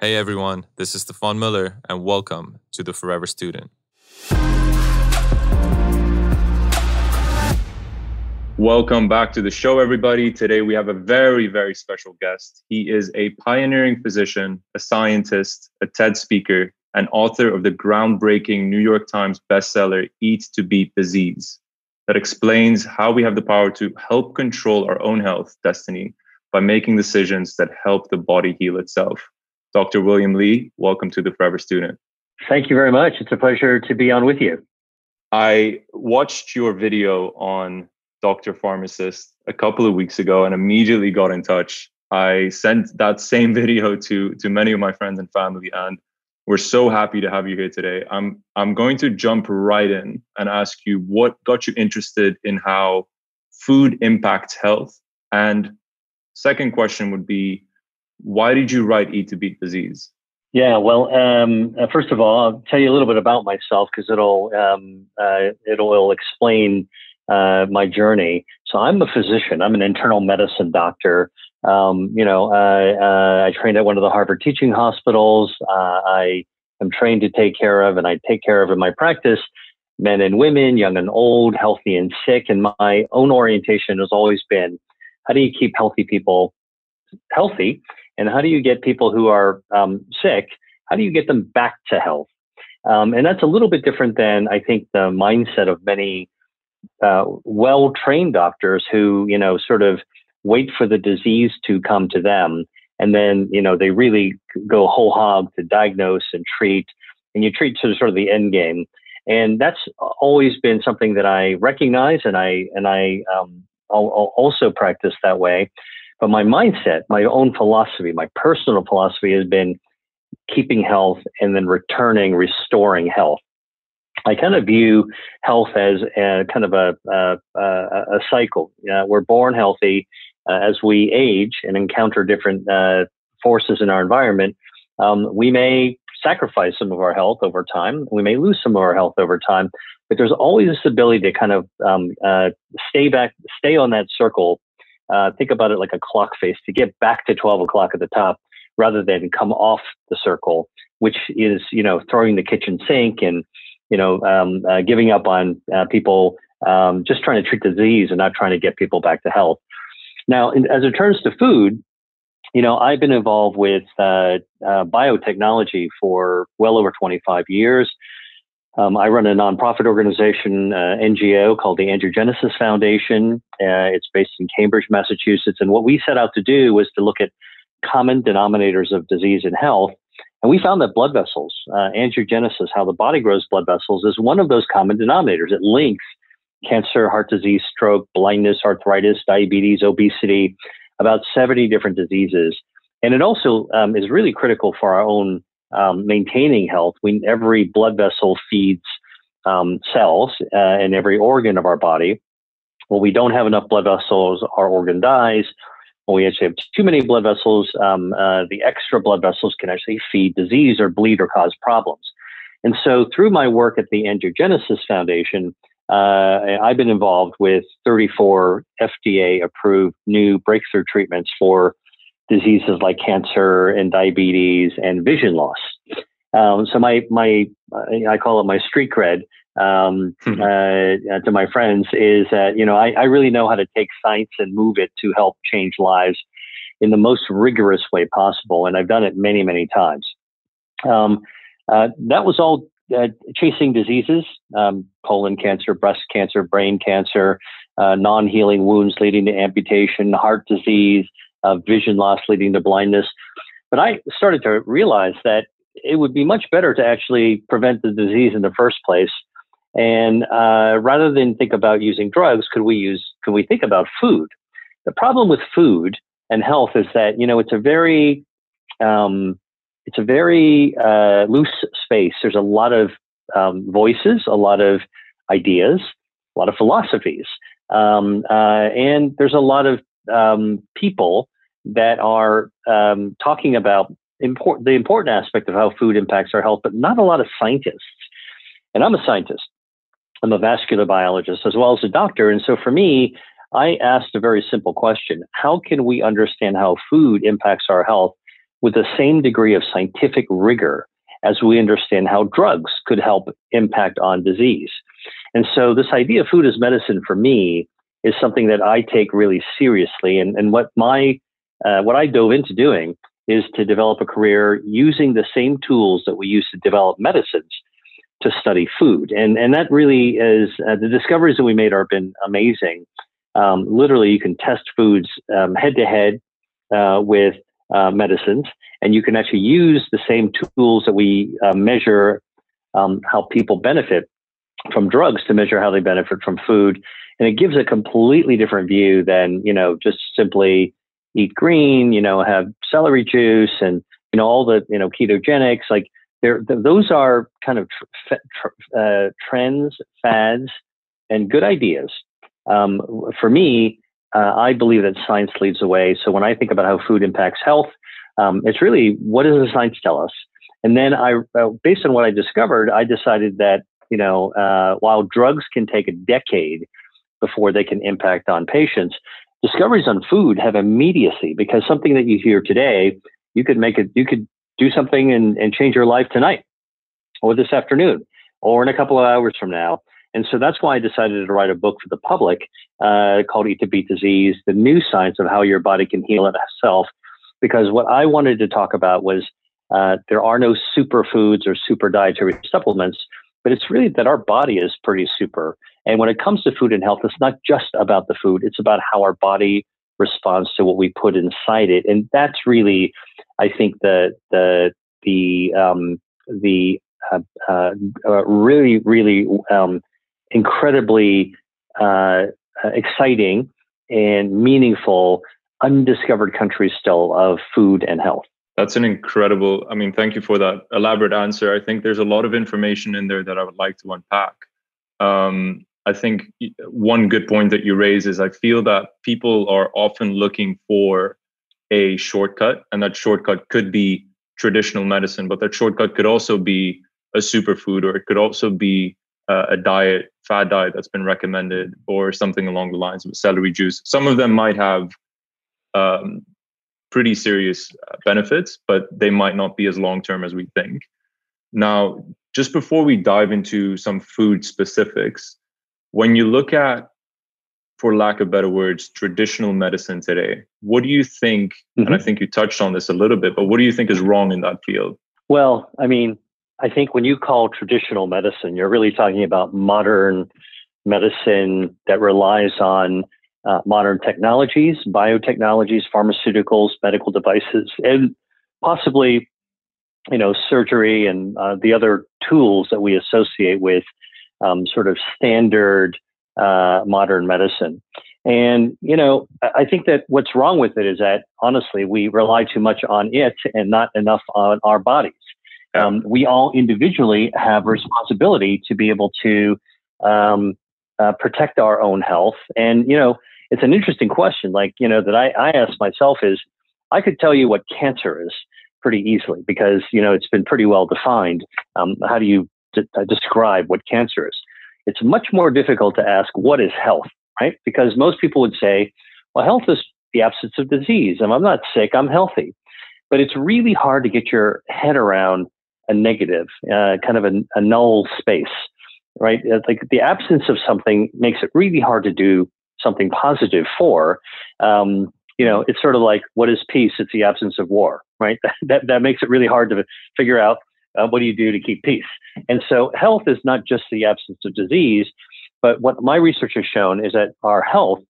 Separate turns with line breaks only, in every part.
Hey everyone, this is Stephan Muller, and welcome to the Forever Student. Welcome back to the show, everybody. Today we have a very, very special guest. He is a pioneering physician, a scientist, a TED speaker, and author of the groundbreaking New York Times bestseller, Eat to Beat Disease, that explains how we have the power to help control our own health destiny by making decisions that help the body heal itself. Dr. William Li, welcome to the Forever Student.
Thank you very much. It's a pleasure to be on with you.
I watched your video on Dr. Pharmacist a couple of weeks ago and immediately got in touch. I sent that same video to to many of my friends and family and we're so happy to have you here today. I'm I'm going to jump right in and ask you what got you interested in how food impacts health and second question would be why did you write Eat to Beat Disease?
Yeah, well, um, uh, first of all, I'll tell you a little bit about myself because it'll um, uh, it'll explain uh, my journey. So I'm a physician. I'm an internal medicine doctor. Um, you know, uh, I trained at one of the Harvard teaching hospitals. Uh, I am trained to take care of, and I take care of in my practice men and women, young and old, healthy and sick. And my own orientation has always been, how do you keep healthy people healthy, and how do you get people who are um, sick? How do you get them back to health? Um, and that's a little bit different than I think the mindset of many uh, well trained doctors who, you know, sort of wait for the disease to come to them. And then, you know, they really go whole hog to diagnose and treat. And you treat to sort of the end game. And that's always been something that I recognize and I, and I um, I'll, I'll also practice that way. But my mindset, my own philosophy, my personal philosophy has been keeping health and then returning, restoring health. I kind of view health as a, kind of a, a, a cycle. Uh, we're born healthy. Uh, as we age and encounter different uh, forces in our environment, um, we may sacrifice some of our health over time. We may lose some of our health over time, but there's always this ability to kind of um, uh, stay back, stay on that circle. Uh, think about it like a clock face to get back to 12 o'clock at the top rather than come off the circle, which is, you know, throwing the kitchen sink and you know, um, uh, giving up on uh, people um, just trying to treat disease and not trying to get people back to health. Now, in, as it turns to food, you know, I've been involved with uh, uh biotechnology for well over 25 years. Um, I run a nonprofit organization, uh, NGO, called the Angiogenesis Foundation. Uh, it's based in Cambridge, Massachusetts. And what we set out to do was to look at common denominators of disease and health and we found that blood vessels, uh, angiogenesis, how the body grows blood vessels, is one of those common denominators. It links cancer, heart disease, stroke, blindness, arthritis, diabetes, obesity, about 70 different diseases. And it also um, is really critical for our own um, maintaining health. We, every blood vessel feeds um, cells uh, in every organ of our body. When we don't have enough blood vessels, our organ dies when we actually have too many blood vessels, um, uh, the extra blood vessels can actually feed disease or bleed or cause problems. And so, through my work at the Angiogenesis Foundation, uh, I've been involved with 34 FDA approved new breakthrough treatments for diseases like cancer and diabetes and vision loss. Um, so my my I call it my street cred um, hmm. uh, to my friends is that you know I, I, really know how to take science and move it to help change lives in the most rigorous way possible, and I've done it many many times. Um, uh, that was all uh, chasing diseases: um, colon cancer, breast cancer, brain cancer, uh, non-healing wounds leading to amputation, heart disease, uh, vision loss leading to blindness. But I started to realize that it would be much better to actually prevent the disease in the first place and uh, rather than think about using drugs, could we use? Could we think about food? The problem with food and health is that you know it's a very um, it's a very uh, loose space. There's a lot of um, voices, a lot of ideas, a lot of philosophies, um, uh, and there's a lot of um, people that are um, talking about important the important aspect of how food impacts our health, but not a lot of scientists. And I'm a scientist. I'm a vascular biologist as well as a doctor. And so for me, I asked a very simple question How can we understand how food impacts our health with the same degree of scientific rigor as we understand how drugs could help impact on disease. And so, this idea of food as medicine for me is something that I take really seriously. And, and what my uh, what I dove into doing is to develop a career using the same tools that we use to develop medicines to study food. And and that really is uh, the discoveries that we made are been amazing. Um, literally, you can test foods head to head with uh, medicines, and you can actually use the same tools that we uh, measure um, how people benefit from drugs to measure how they benefit from food. And it gives a completely different view than, you know, just simply eat green, you know, have celery juice and, you know, all the, you know, ketogenics. Like there, those are kind of tr- tr- uh, trends, fads, and good ideas. Um, for me, uh, I believe that science leads the way. So when I think about how food impacts health, um, it's really what does the science tell us? And then I, uh, based on what I discovered, I decided that you know uh, while drugs can take a decade before they can impact on patients, discoveries on food have immediacy because something that you hear today, you could make it, you could do something and, and change your life tonight, or this afternoon, or in a couple of hours from now. And so that's why I decided to write a book for the public uh, called Eat to Beat Disease, the new science of how your body can heal itself. Because what I wanted to talk about was uh, there are no superfoods or super dietary supplements, but it's really that our body is pretty super. And when it comes to food and health, it's not just about the food, it's about how our body responds to what we put inside it. And that's really, I think, the, the, the, um, the uh, uh, uh really, really um, incredibly uh, uh, exciting and meaningful undiscovered country still of food and health.
That's an incredible, I mean, thank you for that elaborate answer. I think there's a lot of information in there that I would like to unpack. Um, I think one good point that you raise is I feel that people are often looking for a shortcut, and that shortcut could be traditional medicine, but that shortcut could also be a superfood, or it could also be uh, a diet, fad diet that's been recommended, or something along the lines of celery juice. Some of them might have um, pretty serious uh, benefits, but they might not be as long term as we think. Now, just before we dive into some food specifics, when you look at, for lack of better words, traditional medicine today, what do you think? Mm-hmm. And I mm-hmm. think you touched on this a little bit, but what do you think is wrong in that field?
Well, I mean, I think when you call traditional medicine, you're really talking about modern medicine that relies on uh, modern technologies, biotechnologies, pharmaceuticals, medical devices, and possibly, you know, surgery and uh, the other tools that we associate with um, sort of standard uh, modern medicine. And, you know, I think that what's wrong with it is that honestly, we rely too much on it and not enough on our bodies um, we all individually have responsibility to be able to um, uh, protect our own health. And, you know, it's an interesting question, like, you know, that I, I ask myself is I could tell you what cancer is pretty easily because, you know, it's been pretty well defined. Um, how do you d- uh, describe what cancer is? It's much more difficult to ask what is health, right? Because most people would say, well, health is the absence of disease. And I'm not sick, I'm healthy. But it's really hard to get your head around a negative, uh, kind of a, a null space, right? Like the absence of something makes it really hard to do something positive for. Um, you know, it's sort of like what is peace? It's the absence of war, right? that that makes it really hard to figure out uh, what do you do to keep peace. And so, health is not just the absence of disease, but what my research has shown is that our health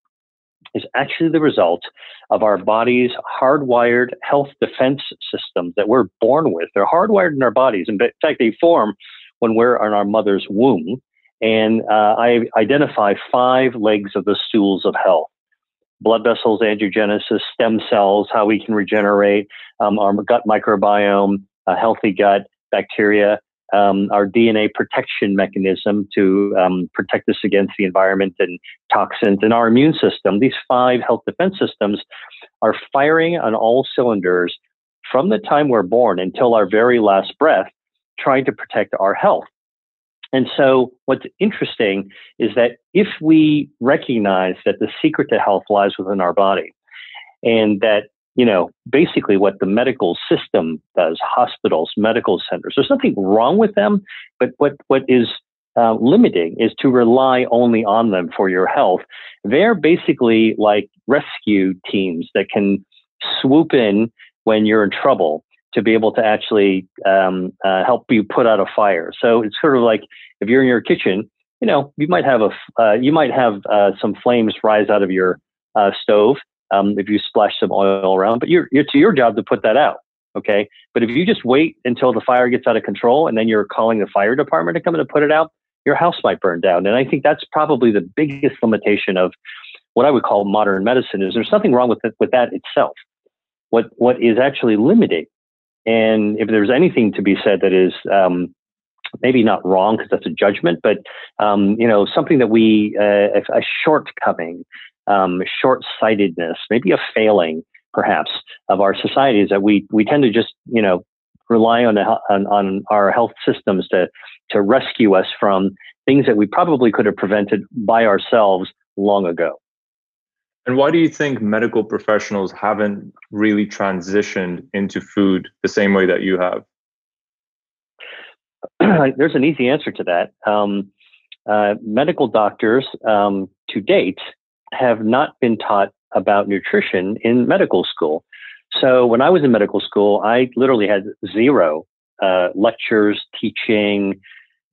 is actually the result of our body's hardwired health defense systems that we're born with. They're hardwired in our bodies. In fact, they form when we're in our mother's womb. And uh, I identify five legs of the stools of health blood vessels, angiogenesis, stem cells, how we can regenerate, um, our gut microbiome, a healthy gut, bacteria, um, our DNA protection mechanism to um, protect us against the environment and toxins, and our immune system. These five health defense systems are firing on all cylinders from the time we're born until our very last breath, trying to protect our health. And so, what's interesting is that if we recognize that the secret to health lies within our body, and that you know, basically what the medical system does, hospitals, medical centers. There's nothing wrong with them, but what, what is uh, limiting is to rely only on them for your health. They're basically like rescue teams that can swoop in when you're in trouble to be able to actually um, uh, help you put out a fire. So it's sort of like if you're in your kitchen, you know, you might have a uh, you might have uh, some flames rise out of your uh, stove um, if you splash some oil around, but you're, it's your job to put that out. Okay. But if you just wait until the fire gets out of control and then you're calling the fire department to come in and put it out, your house might burn down. And I think that's probably the biggest limitation of what I would call modern medicine is there's nothing wrong with it, with that itself. What what is actually limiting, and if there's anything to be said that is um, maybe not wrong because that's a judgment, but um, you know something that we uh, a shortcoming um, short sightedness, maybe a failing perhaps of our society is that we, we tend to just, you know, rely on, the, on, on our health systems to, to rescue us from things that we probably could have prevented by ourselves long ago.
And why do you think medical professionals haven't really transitioned into food the same way that you have?
There's an easy answer to that. Um, uh, medical doctors, um, to date, have not been taught about nutrition in medical school. So when I was in medical school, I literally had zero uh, lectures, teaching,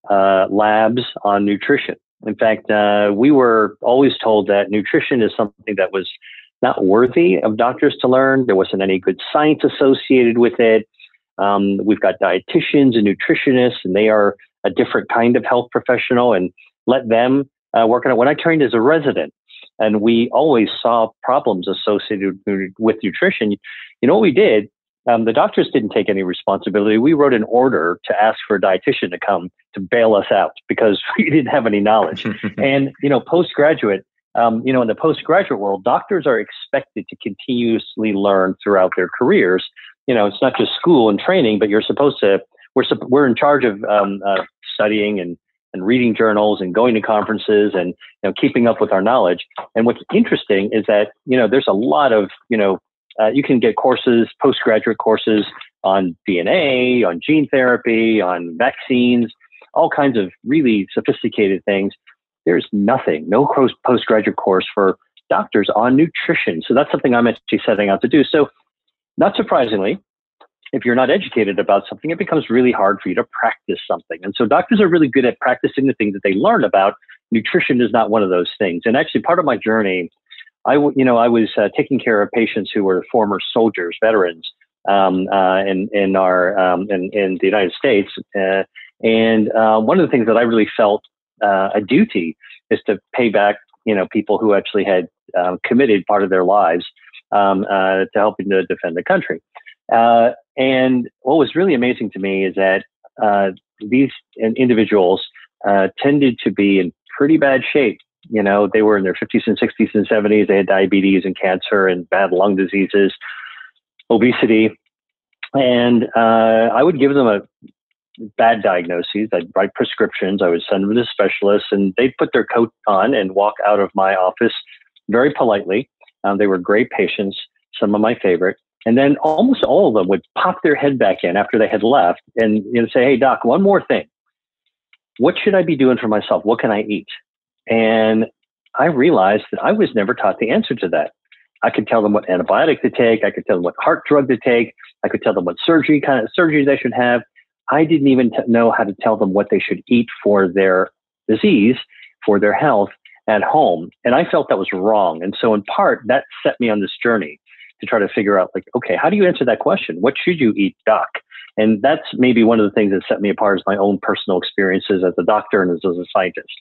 uh, labs on nutrition. In fact, uh, we were always told that nutrition is something that was not worthy of doctors to learn. There wasn't any good science associated with it. Um, we've got dietitians and nutritionists, and they are a different kind of health professional, and let them uh, work on it. When I trained as a resident, and we always saw problems associated with nutrition. You know what we did? Um, the doctors didn't take any responsibility. We wrote an order to ask for a dietitian to come to bail us out because we didn't have any knowledge. and you know, postgraduate, um, you know, in the postgraduate world, doctors are expected to continuously learn throughout their careers. You know, it's not just school and training, but you're supposed to. We're we're in charge of um, uh, studying and and reading journals and going to conferences and you know keeping up with our knowledge. And what's interesting is that you know there's a lot of you know uh, you can get courses, postgraduate courses on DNA, on gene therapy, on vaccines, all kinds of really sophisticated things. There's nothing, no postgraduate course for doctors on nutrition. So that's something I'm actually setting out to do. So, not surprisingly, if you're not educated about something, it becomes really hard for you to practice something. And so doctors are really good at practicing the things that they learn about. Nutrition is not one of those things. And actually, part of my journey, I, you know, I was uh, taking care of patients who were former soldiers, veterans, um, uh, in in our um, in, in the United States. Uh, and uh, one of the things that I really felt uh, a duty is to pay back, you know, people who actually had uh, committed part of their lives um, to helping to defend the country. Uh, and what was really amazing to me is that uh, these individuals uh, tended to be in pretty bad shape. You know, they were in their 50s and 60s and 70s. They had diabetes and cancer and bad lung diseases, obesity. And uh, I would give them a bad diagnoses. I'd write prescriptions. I would send them to specialists, and they'd put their coat on and walk out of my office very politely. Um, they were great patients, some of my favorite. And then almost all of them would pop their head back in after they had left and you know, say, Hey, doc, one more thing. What should I be doing for myself? What can I eat? And I realized that I was never taught the answer to that. I could tell them what antibiotic to take. I could tell them what heart drug to take. I could tell them what surgery kind of surgery they should have. I didn't even t- know how to tell them what they should eat for their disease, for their health at home. And I felt that was wrong. And so in part, that set me on this journey to try to figure out like, okay, how do you answer that question? What should you eat, doc? And that's maybe one of the things that set me apart is my own personal experiences as a doctor and as, as a scientist.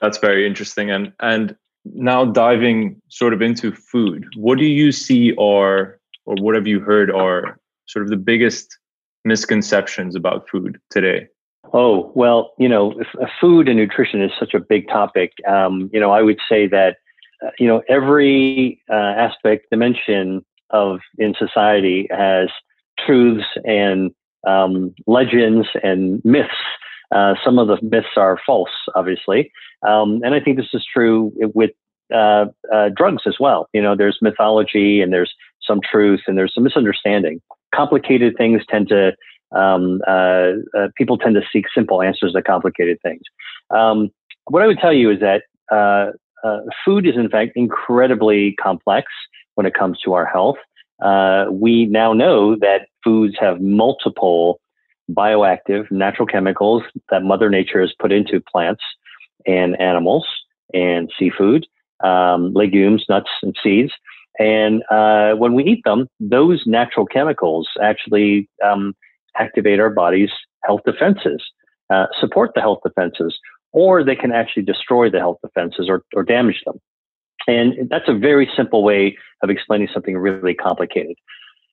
That's very interesting. And and now diving sort of into food, what do you see are or what have you heard are sort of the biggest misconceptions about food today?
Oh, well, you know, food and nutrition is such a big topic. Um, you know, I would say that, uh, you know, every uh, aspect, dimension of in society has truths and um, legends and myths. Uh, some of the myths are false, obviously, um, and I think this is true with uh, uh, drugs as well. You know, there's mythology and there's some truth and there's some misunderstanding. Complicated things tend to um, uh, uh, people tend to seek simple answers to complicated things. Um, what I would tell you is that uh, food is in fact incredibly complex when it comes to our health. Uh, we now know that foods have multiple bioactive natural chemicals that Mother Nature has put into plants and animals and seafood, um, legumes, nuts, and seeds. And uh, when we eat them, those natural chemicals actually um, activate our body's health defenses, uh, support the health defenses, or they can actually destroy the health defenses or, or damage them. And that's a very simple way of explaining something really complicated.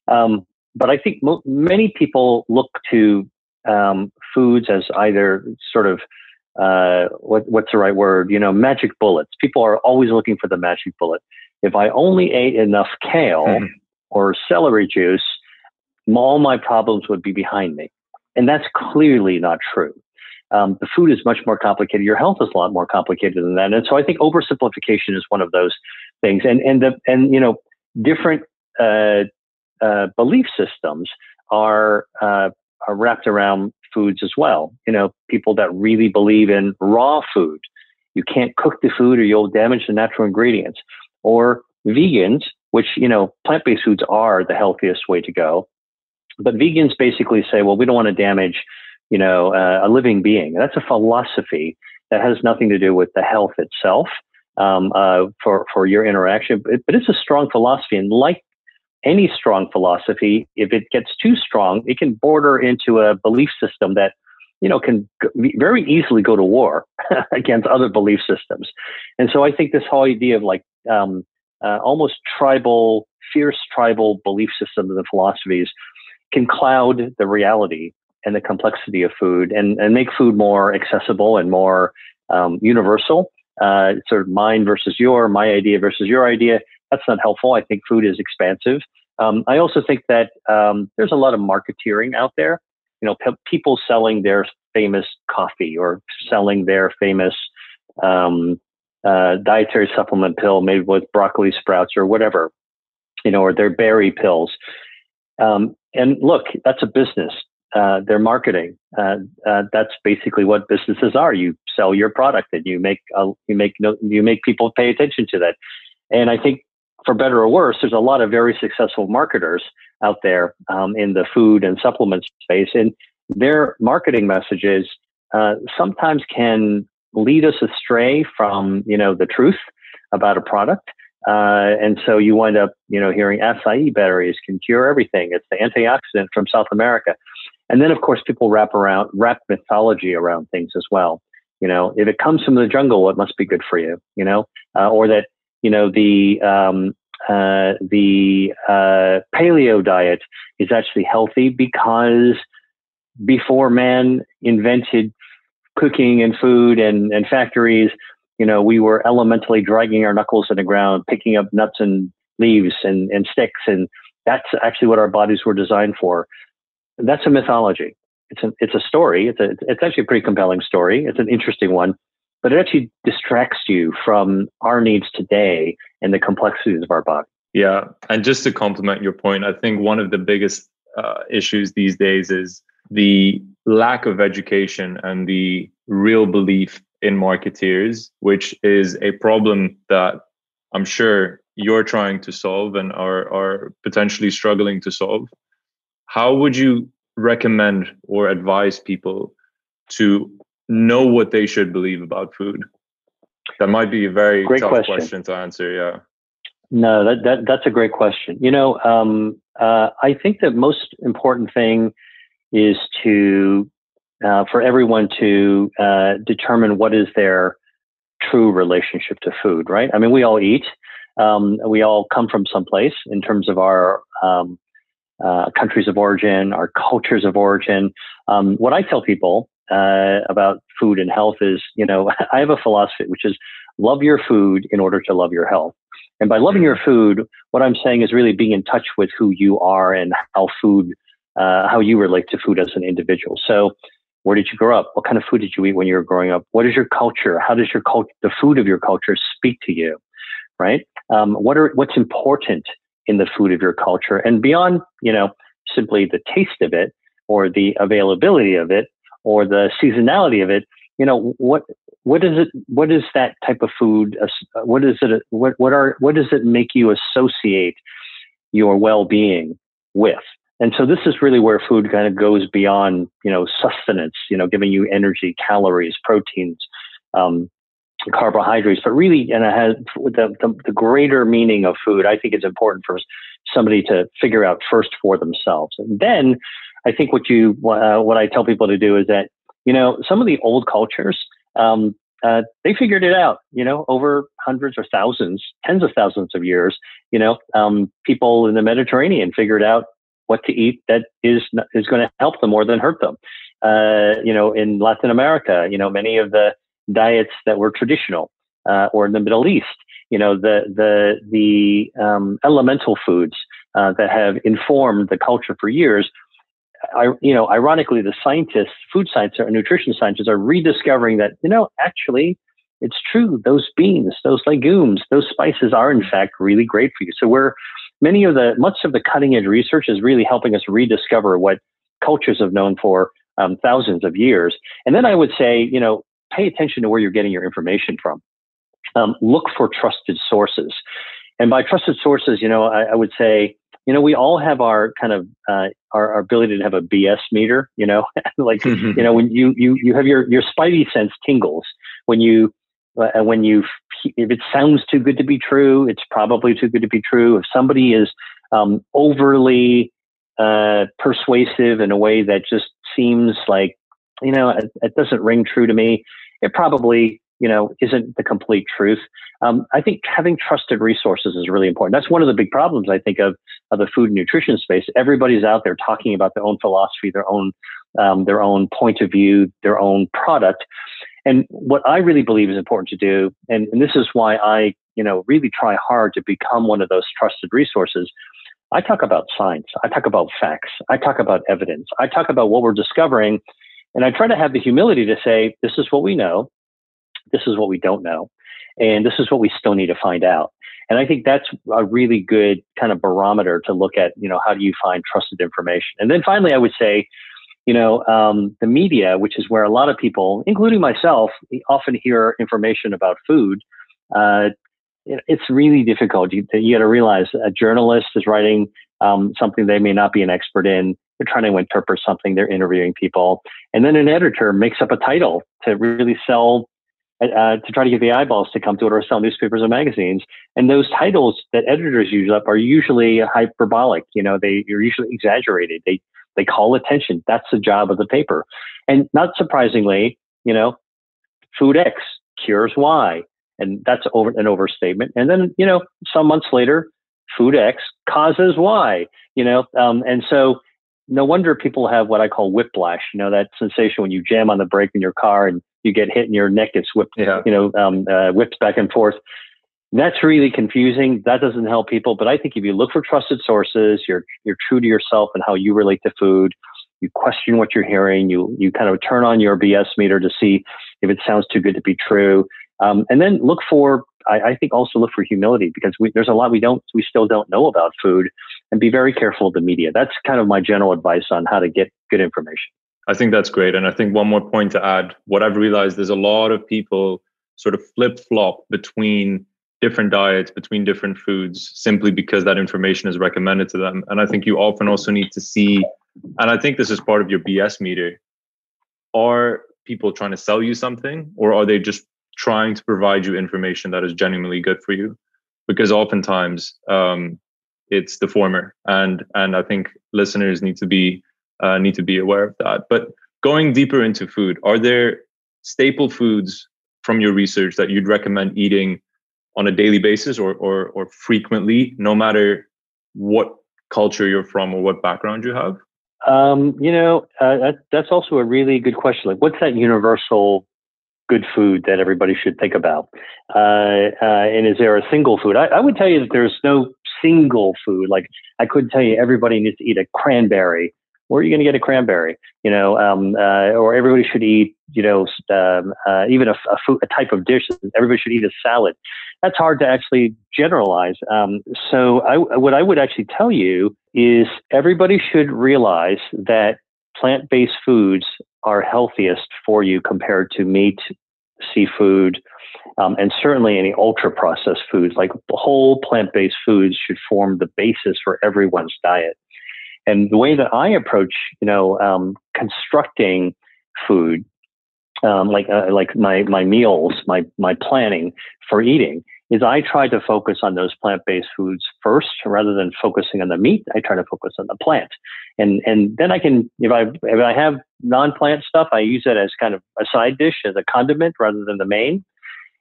Um, but I think mo- many people look to um, foods as either sort of uh, what, what's the right word? You know, magic bullets. People are always looking for the magic bullet. If I only ate enough kale mm-hmm. or celery juice, all my problems would be behind me. And that's clearly not true. Um, the food is much more complicated. Your health is a lot more complicated than that. And so I think oversimplification is one of those things. And and the and you know different uh, uh, belief systems are uh, are wrapped around foods as well. You know, people that really believe in raw food. You can't cook the food or you'll damage the natural ingredients. Or vegans, which, you know, plant based foods are the healthiest way to go. But vegans basically say, well, we don't want to damage, you know, uh, a living being. That's a philosophy that has nothing to do with the health itself um, uh, for for your interaction. But, but it's a strong philosophy, and like any strong philosophy, if it gets too strong, it can border into a belief system that you know can very easily go to war against other belief systems. And so I think this whole idea of like um, uh, almost tribal, fierce tribal belief systems and philosophies can cloud the reality and the complexity of food and, and make food more accessible and more um, universal. Uh, sort of mine versus your, my idea versus your idea. That's not helpful. I think food is expansive. Um, I also think that um, there's a lot of marketeering out there. You know, pe- people selling their famous coffee or selling their famous um, uh, dietary supplement pill made with broccoli sprouts or whatever, you know, or their berry pills. Um, and look, that's a business. Uh, they're marketing. Uh, uh, that's basically what businesses are. You sell your product, and you make you make you make people pay attention to that. And I think, for better or worse, there's a lot of very successful marketers out there um, in the food and supplement space, and their marketing messages uh, sometimes can lead us astray from you know the truth about a product. Uh, and so you wind up, you know, hearing acai berries can cure everything. It's the antioxidant from South America. And then, of course, people wrap around, wrap mythology around things as well. You know, if it comes from the jungle, it must be good for you, you know, uh, or that, you know, the, um, uh, the uh, paleo diet is actually healthy because before man invented cooking and food and, and factories, you know, we were elementally dragging our knuckles in the ground, picking up nuts and leaves and, and sticks. And that's actually what our bodies were designed for. That's a mythology. It's a, it's a story. It's a, it's actually a pretty compelling story. It's an interesting one, but it actually distracts you from our needs today and the complexities of our body.
Yeah. And just to complement your point, I think one of the biggest uh, issues these days is the lack of education and the real belief in marketeers, which is a problem that I'm sure you're trying to solve and are, are potentially struggling to solve. How would you recommend or advise people to know what they should believe about food? That might be a very great tough question. question. to answer. Yeah.
No, that, that that's a great question. You know, um, uh, I think the most important thing is to uh, for everyone to uh, determine what is their true relationship to food, right? I mean, we all eat. Um, we all come from someplace in terms of our um, uh, countries of origin, our cultures of origin. Um, what I tell people uh, about food and health is, you know, I have a philosophy which is love your food in order to love your health. And by loving your food, what I'm saying is really being in touch with who you are and how food, uh, how you relate to food as an individual. So where did you grow up? What kind of food did you eat when you were growing up? What is your culture? How does your culture, the food of your culture, speak to you? Right? Um, what are what's important in the food of your culture and beyond, you know, simply the taste of it or the availability of it or the seasonality of it. You know, what what is it? What is that type of food? Uh, uh, what is it? Uh, what what are what does it make you associate your well being with? And so this is really where food kind of goes beyond, you know, sustenance, you know, giving you energy, calories, proteins, um, carbohydrates, but really, and it has the, the, the, greater meaning of food. I think it's important for somebody to figure out first for themselves. And then I think what you, uh, what I tell people to do is that, you know, some of the old cultures, um, uh, they figured it out, you know, over hundreds or thousands, tens of thousands of years. You know, um, people in the Mediterranean figured out what to eat that is is going to help them more than hurt them. Uh, you know, in Latin America, you know, many of the diets that were traditional, uh, or in the Middle East, you know, the the the um, elemental foods uh, that have informed the culture for years. I, you know, ironically, the scientists, food scientists, or nutrition scientists are rediscovering that you know actually it's true. Those beans, those legumes, those spices are in fact really great for you. So we're many of the much of the cutting edge research is really helping us rediscover what cultures have known for um, thousands of years. And then I would say, you know, pay attention to where you're getting your information from. Um, look for trusted sources. And by trusted sources, you know, I, I would say, you know, we all have our kind of uh, our, our, ability to have a BS meter. You know, like you know when you you you have your your spidey sense tingles when you uh, when you if it sounds too good to be true, it's probably too good to be true. If somebody is um, overly uh, persuasive in a way that just seems like you know it, it, doesn't ring true to me, it probably you know isn't the complete truth. Um, I think having trusted resources is really important. That's one of the big problems I think of of the food and nutrition space. Everybody's out there talking about their own philosophy, their own um, their own point of view, their own product, and what I really believe is important to do, and, and this is why I, you know, really try hard to become one of those trusted resources. I talk about science. I talk about facts. I talk about evidence. I talk about what we're discovering. And I try to have the humility to say, this is what we know. This is what we don't know. And this is what we still need to find out. And I think that's a really good kind of barometer to look at, you know, how do you find trusted information? And then finally, I would say, you know, um, the media, which is where a lot of people, including myself, often hear information about food. Uh, it's really difficult. You, you got to realize a journalist is writing um, something they may not be an expert in. They're trying to interpret something. They're interviewing people, and then an editor makes up a title to really sell, uh, to try to get the eyeballs to come to it, or sell newspapers or magazines. And those titles that editors use up are usually hyperbolic. You know, they are usually exaggerated. They they call attention. That's the job of the paper. And not surprisingly, you know, food X cures Y. And that's over an overstatement. And then, you know, some months later, food X causes Y, you know, um, and so no wonder people have what I call whiplash, you know, that sensation when you jam on the brake in your car and you get hit and your neck gets whipped, yeah. you know, um, uh, whipped back and forth that's really confusing. That doesn't help people. But I think if you look for trusted sources, you're you're true to yourself and how you relate to food. You question what you're hearing. You you kind of turn on your BS meter to see if it sounds too good to be true. Um, and then look for I, I, think also look for humility because we, there's a lot we don't we still don't know about food, and be very careful of the media. That's kind of my general advice on how to get good information.
I think that's great. And I think one more point to add: what I've realized is a lot of people sort of flip flop between different diets between different foods simply because that information is recommended to them. And I think you often also need to see, and I think this is part of your BS meter. Are people trying to sell you something or are they just trying to provide you information that is genuinely good for you? Because oftentimes um, it's the former, and and I think listeners need to be uh, need to be aware of that. But going deeper into food, are there staple foods from your research that you'd recommend eating on a daily basis or or or frequently, no matter what culture you're from or what background you have?
Um, you know, uh, that, that's also a really good question. Like, what's that universal good food that everybody should think about? Uh, uh, and is there a single food? I, I, would tell you that there's no single food. Like, I couldn't tell you everybody needs to eat a cranberry where are you going to get a cranberry? You know, um, uh, or everybody should eat, you know, um, uh, even a, a, food, a type of dish. Everybody should eat a salad. that's hard to actually generalize. Um, so, I, what I would actually tell you is everybody should realize that plant based foods are healthiest for you compared to meat, seafood, um, and certainly any ultra processed foods. Like whole plant based foods should form the basis for everyone's diet. And the way that I approach, you know, um, constructing food, um, like uh, like my my meals, my my planning for eating, is I try to focus on those plant-based foods first rather than focusing on the meat. I try to focus on the plant, and and then I can if I if I have non-plant stuff, I use it as kind of a side dish as a condiment rather than the main.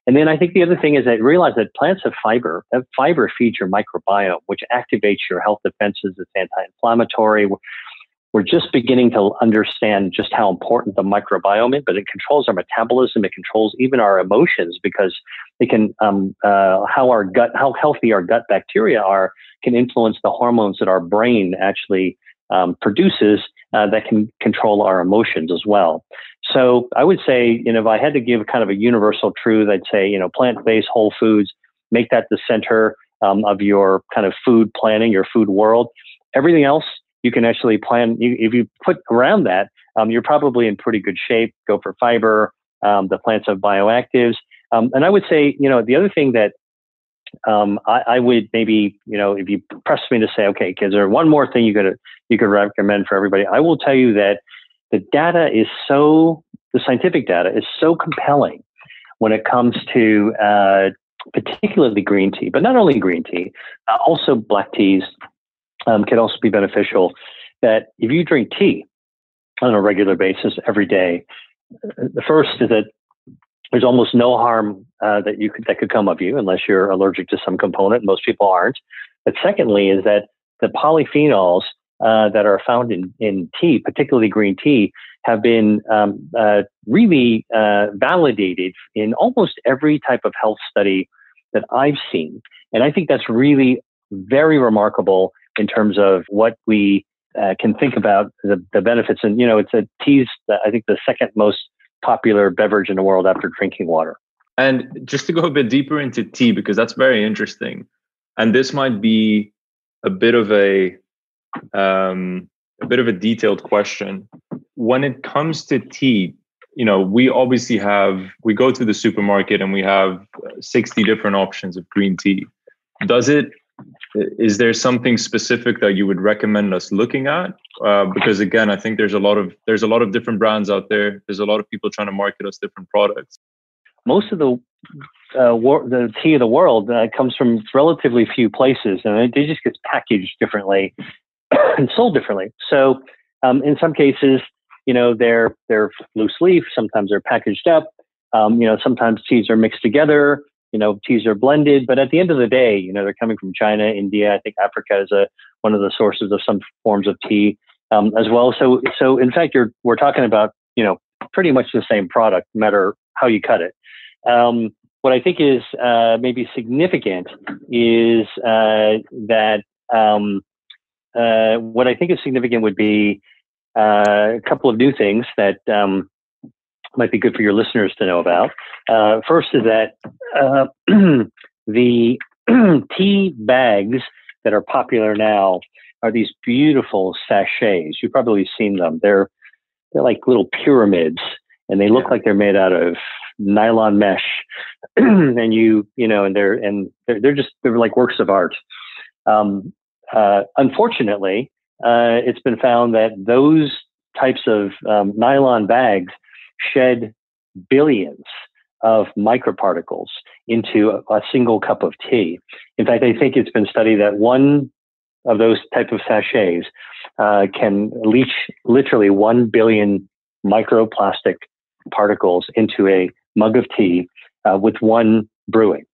And then I think the other thing is that realize that plants have fiber. That fiber feeds your microbiome, which activates your health defenses. It's anti-inflammatory. We're just beginning to understand just how important the microbiome is, but it controls our metabolism. It controls even our emotions because it can um, uh, how our gut, how healthy our gut bacteria are, can influence the hormones that our brain actually um, produces uh, that can control our emotions as well. So I would say, you know, if I had to give kind of a universal truth, I'd say, you know, plant-based whole foods, make that the center um, of your kind of food planning, your food world. Everything else you can actually plan. You, if you put around that, um, you're probably in pretty good shape. Go for fiber. Um, the plants have bioactives. Um, and I would say, you know, the other thing that um, I, I, would maybe, you know, if you press me to say, okay, is there one more thing you could you could recommend for everybody? I will tell you that the data is so the scientific data is so compelling when it comes to uh, particularly green tea, but not only green tea, uh, also black teas um, can also be beneficial. That if you drink tea on a regular basis every day, the first is that there's almost no harm uh, that you could, that could come of you unless you're allergic to some component. Most people aren't. But secondly, is that the polyphenols uh, that are found in, in tea, particularly green tea, have been um, uh, really uh, validated in almost every type of health study that I've seen. And I think that's really very remarkable in terms of what we uh, can think about the, the benefits. And, you know, it's a tea's, I think, the second most popular beverage in the world after drinking water.
And just to go a bit deeper into tea, because that's very interesting. And this might be a bit of a um, a bit of a detailed question. When it comes to tea, you know, we obviously have we go to the supermarket and we have 60 different options of green tea. Does it is there something specific that you would recommend us looking at? Uh, because again i think there's a lot of there's a lot of different brands out there. There's a lot of people trying to market us different products.
Most of the uh, the tea of the world uh, comes from relatively few places and it just gets packaged differently and sold differently. So um, in some cases you know they're they're loose leaf sometimes they're packaged up um, you know sometimes teas are mixed together you know, teas are blended, but at the end of the day, you know, they're coming from China, India. I think Africa is a one of the sources of some forms of tea um, as well. So, so in fact, you're we're talking about you know pretty much the same product, no matter how you cut it. Um, what I think is uh, maybe significant is uh, that um, uh, what I think is significant would be uh, a couple of new things that um, might be good for your listeners to know about. Uh, first is that uh, the tea bags that are popular now are these beautiful sachets. You've probably seen them. They're they're like little pyramids, and they look yeah. like they're made out of nylon mesh. and you you know, and they're and they're, they're just they're like works of art. Um, uh, unfortunately, uh, it's been found that those types of um, nylon bags shed billions of microparticles into a, single cup of tea. In fact, I think it's been studied that one of those type of sachets uh, can leach literally one billion microplastic particles into a mug of tea uh, with one brewing.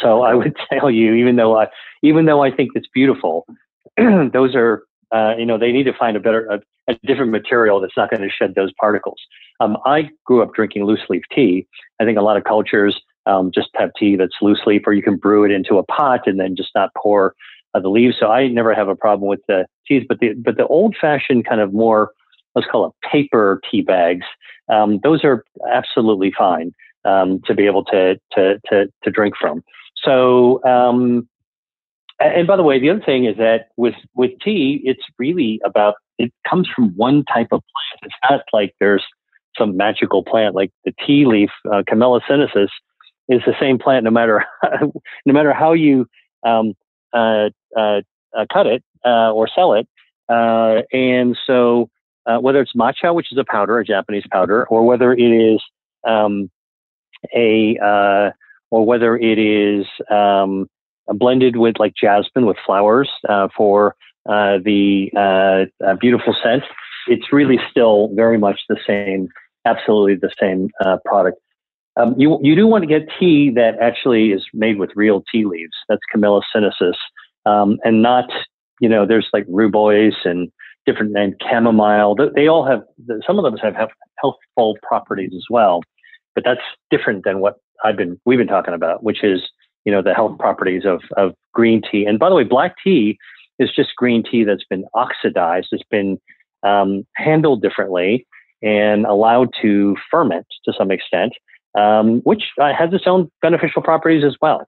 So I would tell you, even though I, even though I think it's beautiful, those are uh, you know, they need to find a better, a, a different material that's not going to shed those particles. Um, I grew up drinking loose leaf tea. I think a lot of cultures um, just have tea that's loose leaf, or you can brew it into a pot and then just not pour uh, the leaves. So I never have a problem with the teas, but the but the old fashioned kind of more let's call it paper tea bags. Um, those are absolutely fine. um, to be able to, to, to, to drink from. So, um, and by the way, the other thing is that with, with tea, it's really about, it comes from one type of plant. It's not like there's some magical plant like the tea leaf, uh, Camellia sinensis, is the same plant no matter no matter how you um, uh, uh, uh cut it uh, or sell it. Uh, and so, whether it's matcha, which is a powder, a Japanese powder, or whether it is um, a or whether it is um, blended with like jasmine with flowers for the beautiful scent, it's really still very much the same absolutely the same uh, product. Um, you you do want to get tea that actually is made with real tea leaves. That's Camellia sinensis, um, and not you know there's like rooibos and different and chamomile. They all have some of them have, have healthful properties as well, but that's different than what I've been we've been talking about, which is you know the health properties of of green tea. And by the way, black tea is just green tea that's been oxidized. It's been um, handled differently and allowed to ferment to some extent, um, which uh, has its own beneficial properties as well.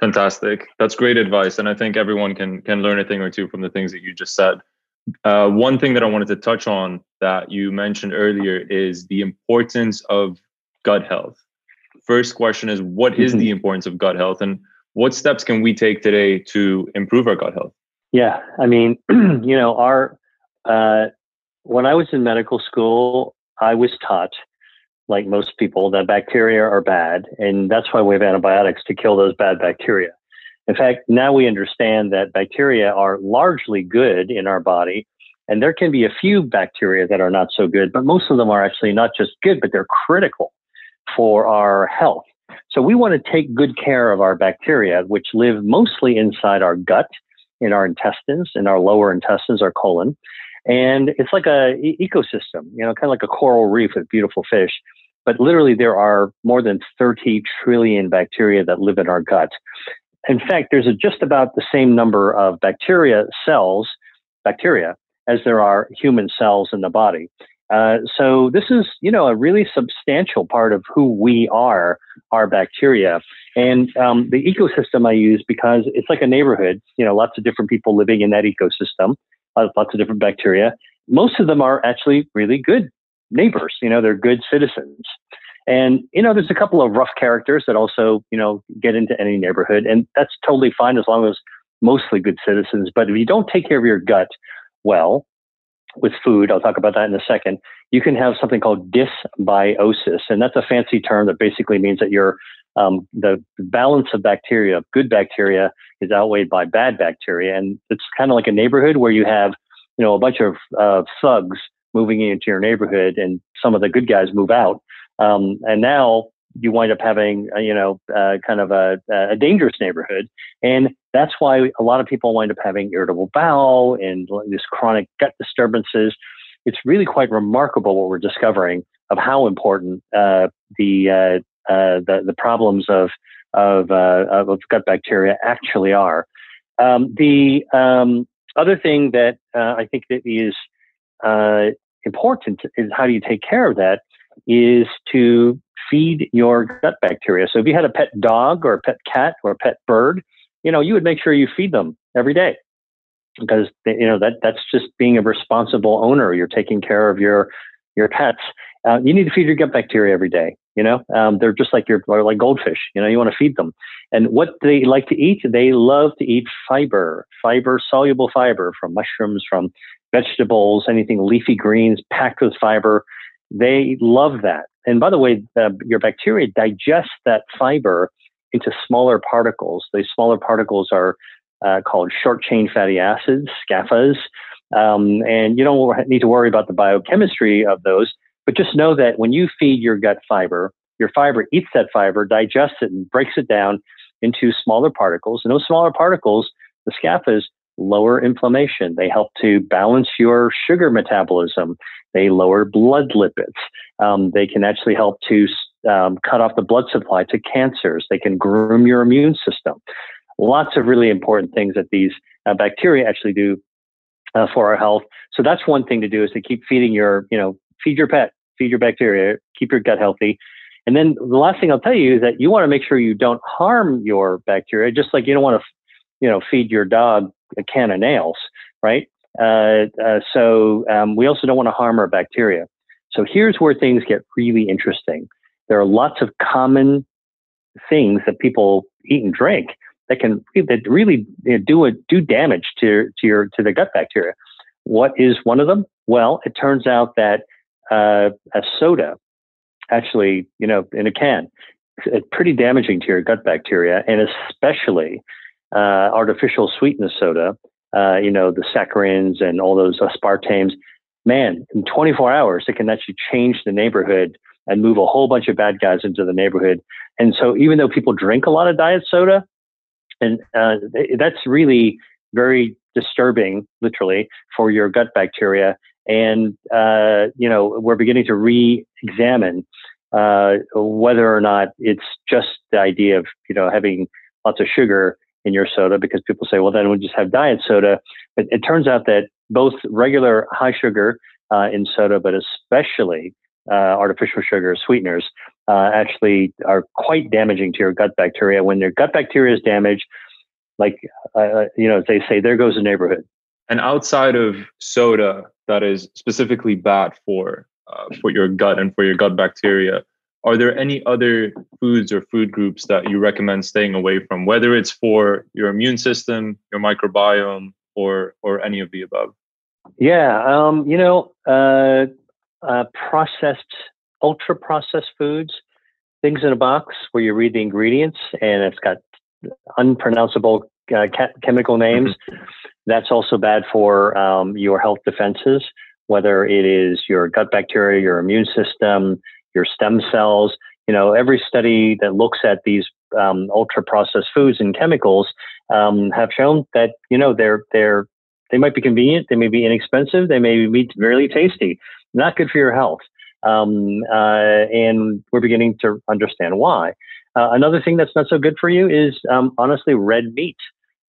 Fantastic. That's great advice, and I think everyone can can learn a thing or two from the things that you just said. Uh, one thing that I wanted to touch on that you mentioned earlier is the importance of gut health. First question is, what is mm-hmm. the importance of gut health, and what steps can we take today to improve our gut health?
Yeah, I mean, you know, our uh, when I was in medical school, I was taught, like most people, that bacteria are bad, and that's why we have antibiotics to kill those bad bacteria. In fact, now we understand that bacteria are largely good in our body, and there can be a few bacteria that are not so good, but most of them are actually not just good, but they're critical for our health. So we want to take good care of our bacteria, which live mostly inside our gut, in our intestines, in our lower intestines, our colon. And it's like a e- ecosystem, you know, kind of like a coral reef with beautiful fish. But literally, there are more than 30 trillion bacteria that live in our gut. In fact, there's a, just about the same number of bacteria cells, bacteria, as there are human cells in the body. Uh, so this is, you know, a really substantial part of who we are, our bacteria. And um, the ecosystem I use because it's like a neighborhood, you know, lots of different people living in that ecosystem lots of different bacteria. Most of them are actually really good neighbors. You know, they're good citizens. And, you know, there's a couple of rough characters that also, you know, get into any neighborhood. And that's totally fine as long as mostly good citizens. But if you don't take care of your gut well with food, I'll talk about that in a second, you can have something called dysbiosis. And that's a fancy term that basically means that your um, the balance of bacteria, good bacteria, is outweighed by bad bacteria, and it's kind of like a neighborhood where you have, you know, a bunch of uh, thugs moving into your neighborhood, and some of the good guys move out, um, and now you wind up having, uh, you know, uh, kind of a, a dangerous neighborhood, and that's why a lot of people wind up having irritable bowel and these chronic gut disturbances. It's really quite remarkable what we're discovering of how important uh, the uh, uh, the, the problems of, of, uh, of gut bacteria actually are. Um, the um, other thing that uh, I think that is uh, important is how do you take care of that is to feed your gut bacteria. So if you had a pet dog or a pet cat or a pet bird, you know, you would make sure you feed them every day because you know that that's just being a responsible owner. You're taking care of your your pets. Uh, you need to feed your gut bacteria every day. You know, um, they're just like your like goldfish. You know, you want to feed them. And what they like to eat, they love to eat fiber, fiber, soluble fiber from mushrooms, from vegetables, anything leafy greens packed with fiber. They love that. And by the way, your bacteria digest that fiber into smaller particles. These smaller particles are uh, called short chain fatty acids, SCAFAs. Um, and you don't need to worry about the biochemistry of those but just know that when you feed your gut fiber, your fiber eats that fiber, digests it, and breaks it down into smaller particles. And those smaller particles, the SCAFAs, lower inflammation. They help to balance your sugar metabolism. They lower blood lipids. Um, they can actually help to um, cut off the blood supply to cancers. They can groom your immune system. Lots of really important things that these uh, bacteria actually do uh, for our health. So that's one thing to do is to keep feeding your, you know, feed your pet, feed your bacteria, keep your gut healthy. And then the last thing I'll tell you is that you want to make sure you don't harm your bacteria, just like you don't want to, you know, feed your dog a can of nails, right? Uh, uh, so um, we also don't want to harm our bacteria. So here's where things get really interesting. There are lots of common things that people eat and drink that can that really do a, do damage to to your to the gut bacteria. What is one of them? Well, it turns out that uh, a soda, actually, you know, in a can, it's pretty damaging to your gut bacteria, and especially uh, artificial sweetness soda. Uh, you know, the saccharins and all those aspartames. Man, in 24 hours, it can actually change the neighborhood and move a whole bunch of bad guys into the neighborhood. And so, even though people drink a lot of diet soda, and uh, that's really very disturbing, literally, for your gut bacteria. And uh, you know, we're beginning to re-examine uh, whether or not it's just the idea of you know having lots of sugar in your soda because people say, well, then we'll just have diet soda. But it turns out that both regular high sugar uh, in soda, but especially uh, artificial sugar sweeteners, uh, actually are quite damaging to your gut bacteria. When your gut bacteria is damaged, like uh, uh, you know, they say, there goes the neighborhood.
And outside of soda, that is specifically bad for uh, for your gut and for your gut bacteria. Are there any other foods or food groups that you recommend staying away from, whether it's for your immune system, your microbiome, or or any of the above?
Yeah, um, you know, uh, uh, processed, ultra processed foods, things in a box where you read the ingredients and it's got unpronounceable uh, chemical names. Mm-hmm. That's also bad for um, your health defenses, whether it is your gut bacteria, your immune system, your stem cells. You know, every study that looks at these um, ultra processed foods and chemicals um, have shown that you know they're they're they might be convenient, they may be inexpensive, they may be really tasty, not good for your health. Um, uh, and we're beginning to understand why. Uh, another thing that's not so good for you is um, honestly red meat.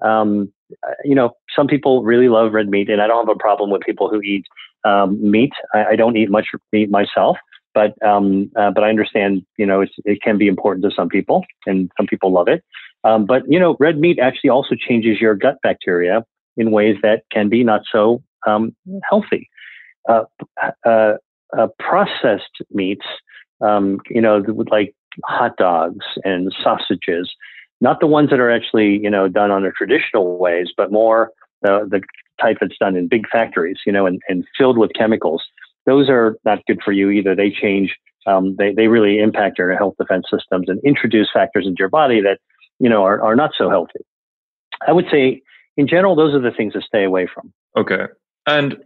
Um, uh, you know, some people really love red meat, and I don't have a problem with people who eat um, meat. I, I, don't eat much meat myself, but um, uh, but I understand. You know, it can be important to some people, and some people love it. Um, but you know, red meat actually also changes your gut bacteria in ways that can be not so um, healthy. Uh, uh, uh, processed meats, um, you know, like hot dogs and sausages, not the ones that are actually, you know, done on the traditional ways, but more the, the type that's done in big factories, you know, and, and filled with chemicals. Those are not good for you either. They change, um, they, they really impact your health defense systems and introduce factors into your body that, you know, are, are not so healthy. I would say in general, those are the things to stay away from.
Okay. And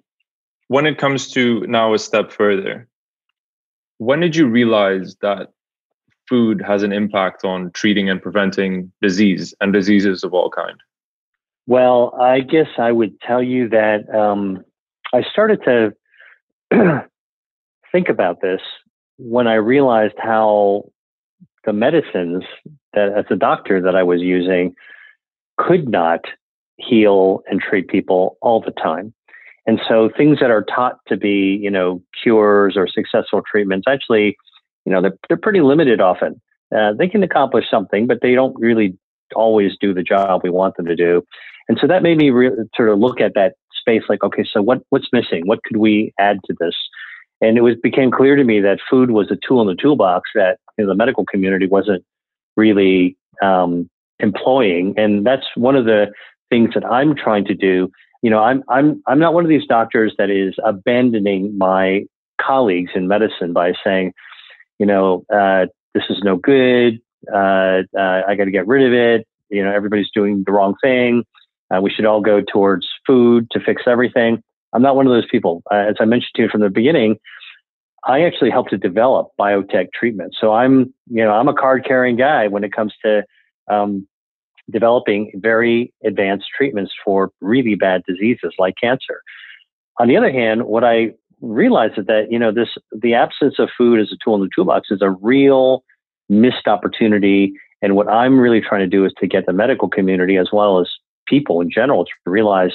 when it comes to now a step further, when did you realize that food has an impact on treating and preventing disease and diseases of all kind?
Well, I guess I would tell you that um, I started to think about this when I realized how the medicines that, as a doctor, that I was using could not heal and treat people all the time. And so things that are taught to be, you know, cures or successful treatments actually you know, they're, they're pretty limited often. Uh, they can accomplish something, but they don't really always do the job we want them to do. And so that made me re- sort of look at that space like, okay, so what, what's missing? What could we add to this? And it was became clear to me that food was a tool in the toolbox that you know, the medical community wasn't really um, employing. And that's one of the things that I'm trying to do. You know, I'm I'm I'm not one of these doctors that is abandoning my colleagues in medicine by saying, you know, uh, this is no good. Uh, uh, I got to get rid of it. You know, everybody's doing the wrong thing. Uh, we should all go towards food to fix everything. I'm not one of those people. Uh, as I mentioned to you from the beginning, I actually helped to develop biotech treatments. So I'm, you know, I'm a card carrying guy when it comes to um, developing very advanced treatments for really bad diseases like cancer. On the other hand, what I realized that you know this the absence of food as a tool in the toolbox is a real missed opportunity. And what I'm really trying to do is to get the medical community as well as people in general to realize,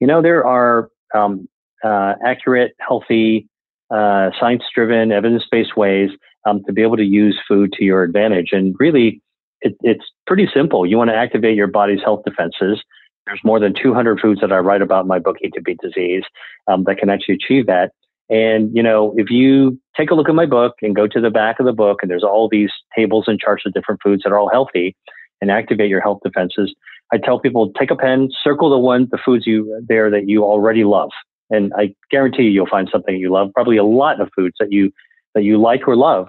you know, there are um, uh, accurate, healthy uh, science driven, evidence based ways um, to be able to use food to your advantage. And really, it, it's pretty simple. You want to activate your body's health defenses. There's more than 200 foods that I write about in my book, Eat to Beat Disease, um, that can actually achieve that. And, you know, if you take a look at my book and go to the back of the book, and there's all these tables and charts of different foods that are all healthy and activate your health defenses, I tell people take a pen, circle the one, the foods you there that you already love. And I guarantee you, you'll find something you love, probably a lot of foods that you, that you like or love.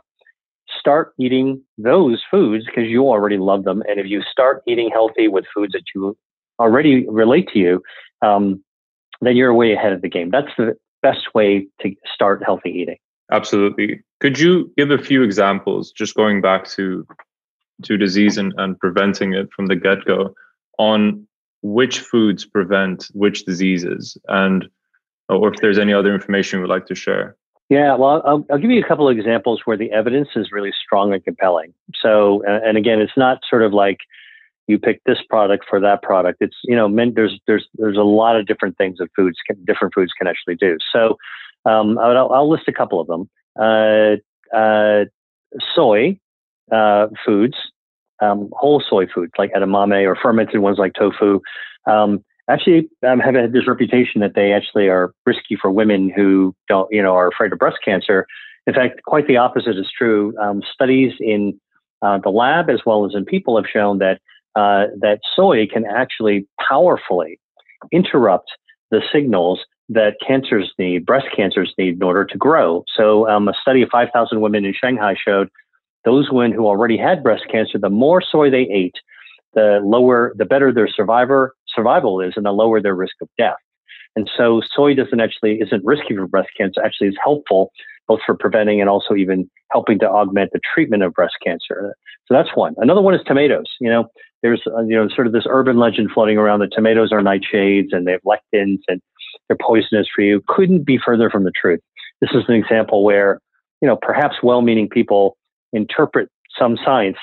Start eating those foods because you already love them. And if you start eating healthy with foods that you already relate to you, um, then you're way ahead of the game. That's the best way to start healthy eating.
Absolutely. Could you give a few examples, just going back to to disease and, and preventing it from the get-go, on which foods prevent which diseases and or if there's any other information you would like to share?
Yeah, well, I'll, I'll, give you a couple of examples where the evidence is really strong and compelling. So, and again, it's not sort of like you pick this product for that product. It's you know, there's there's there's a lot of different things that foods can, different foods can actually do. So um, I'll, I'll, list a couple of them. Uh, uh, soy uh, foods, um, whole soy foods like edamame or fermented ones like tofu. Um, actually, um, have had this reputation that they actually are risky for women who don't, you know, are afraid of breast cancer. In fact, quite the opposite is true. Um, studies in uh, the lab as well as in people have shown that uh, that soy can actually powerfully interrupt the signals that cancers need, breast cancers need in order to grow. So, um, a study of 5,000 women in Shanghai showed those women who already had breast cancer, the more soy they ate, the lower, the better their survivor survival is, and the lower their risk of death. And so, soy doesn't actually isn't risky for breast cancer. Actually, is helpful both for preventing and also even helping to augment the treatment of breast cancer. So that's one. Another one is tomatoes. You know, there's uh, you know sort of this urban legend floating around that tomatoes are nightshades and they have lectins and they're poisonous for you. Couldn't be further from the truth. This is an example where you know perhaps well-meaning people interpret some science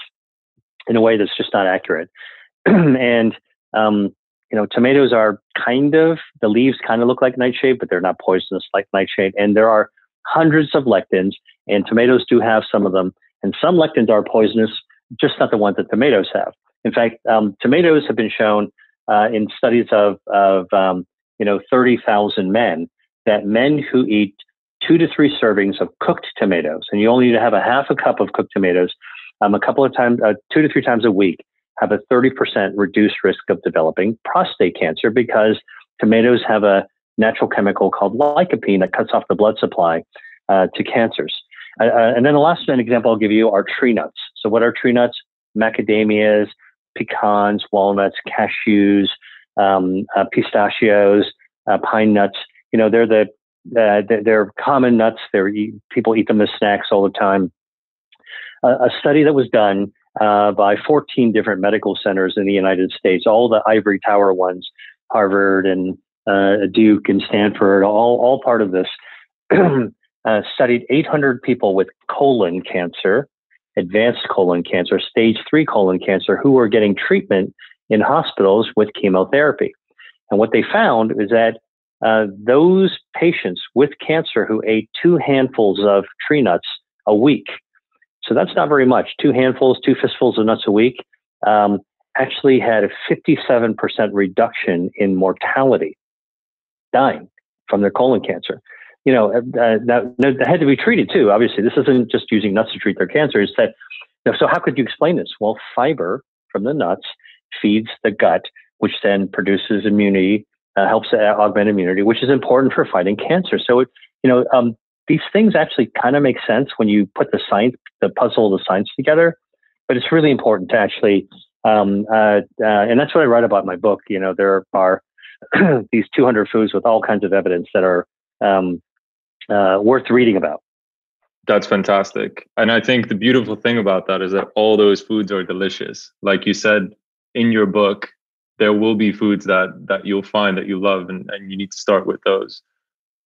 in a way that's just not accurate. and um, you know, tomatoes are kind of the leaves kind of look like nightshade, but they're not poisonous like nightshade. And there are hundreds of lectins, and tomatoes do have some of them. And some lectins are poisonous, just not the ones that tomatoes have. In fact, um, tomatoes have been shown uh, in studies of, of um, you know, 30,000 men that men who eat two to three servings of cooked tomatoes, and you only need to have a half a cup of cooked tomatoes um, a couple of times, uh, two to three times a week, have a 30% reduced risk of developing prostate cancer because tomatoes have a natural chemical called lycopene that cuts off the blood supply uh, to cancers. Uh, uh and then the last example I'll give you are tree nuts. So, what are tree nuts? Macadamias, pecans, walnuts, cashews, um, uh, pistachios, uh, pine nuts. You know, they're the uh, they're common nuts. They're people eat them as snacks all the time. a study that was done by 14 different medical centers in the United States, all the ivory tower ones, Harvard and uh, Duke and Stanford, all all part of this. Uh, studied 800 people with colon cancer advanced colon cancer, stage three colon cancer, who were getting treatment in hospitals with chemotherapy. And what they found is that uh, those patients with cancer who ate two handfuls of tree nuts a week, so that's not very much, two handfuls, two fistfuls of nuts a week, um, actually had a 57% reduction in mortality, dying from their colon cancer you know, uh, that, that had to be treated too. Obviously, this isn't just using nuts to treat their cancer. It's that, you know, so how could you explain this? Well, fiber from the nuts feeds the gut, which then produces immunity, uh, helps augment immunity, which is important for fighting cancer. So, it, you know, um, these things actually kind of make sense when you put the science, the puzzle the science together. But it's really important to actually, um, uh, uh, and that's what I write about in my book. You know, there are these 200 foods with all kinds of evidence that are um, uh, worth reading about.
That's fantastic. And I think the beautiful thing about that is that all those foods are delicious. Like you said in your book, there will be foods that that you'll find that you love and, and you need to start with those.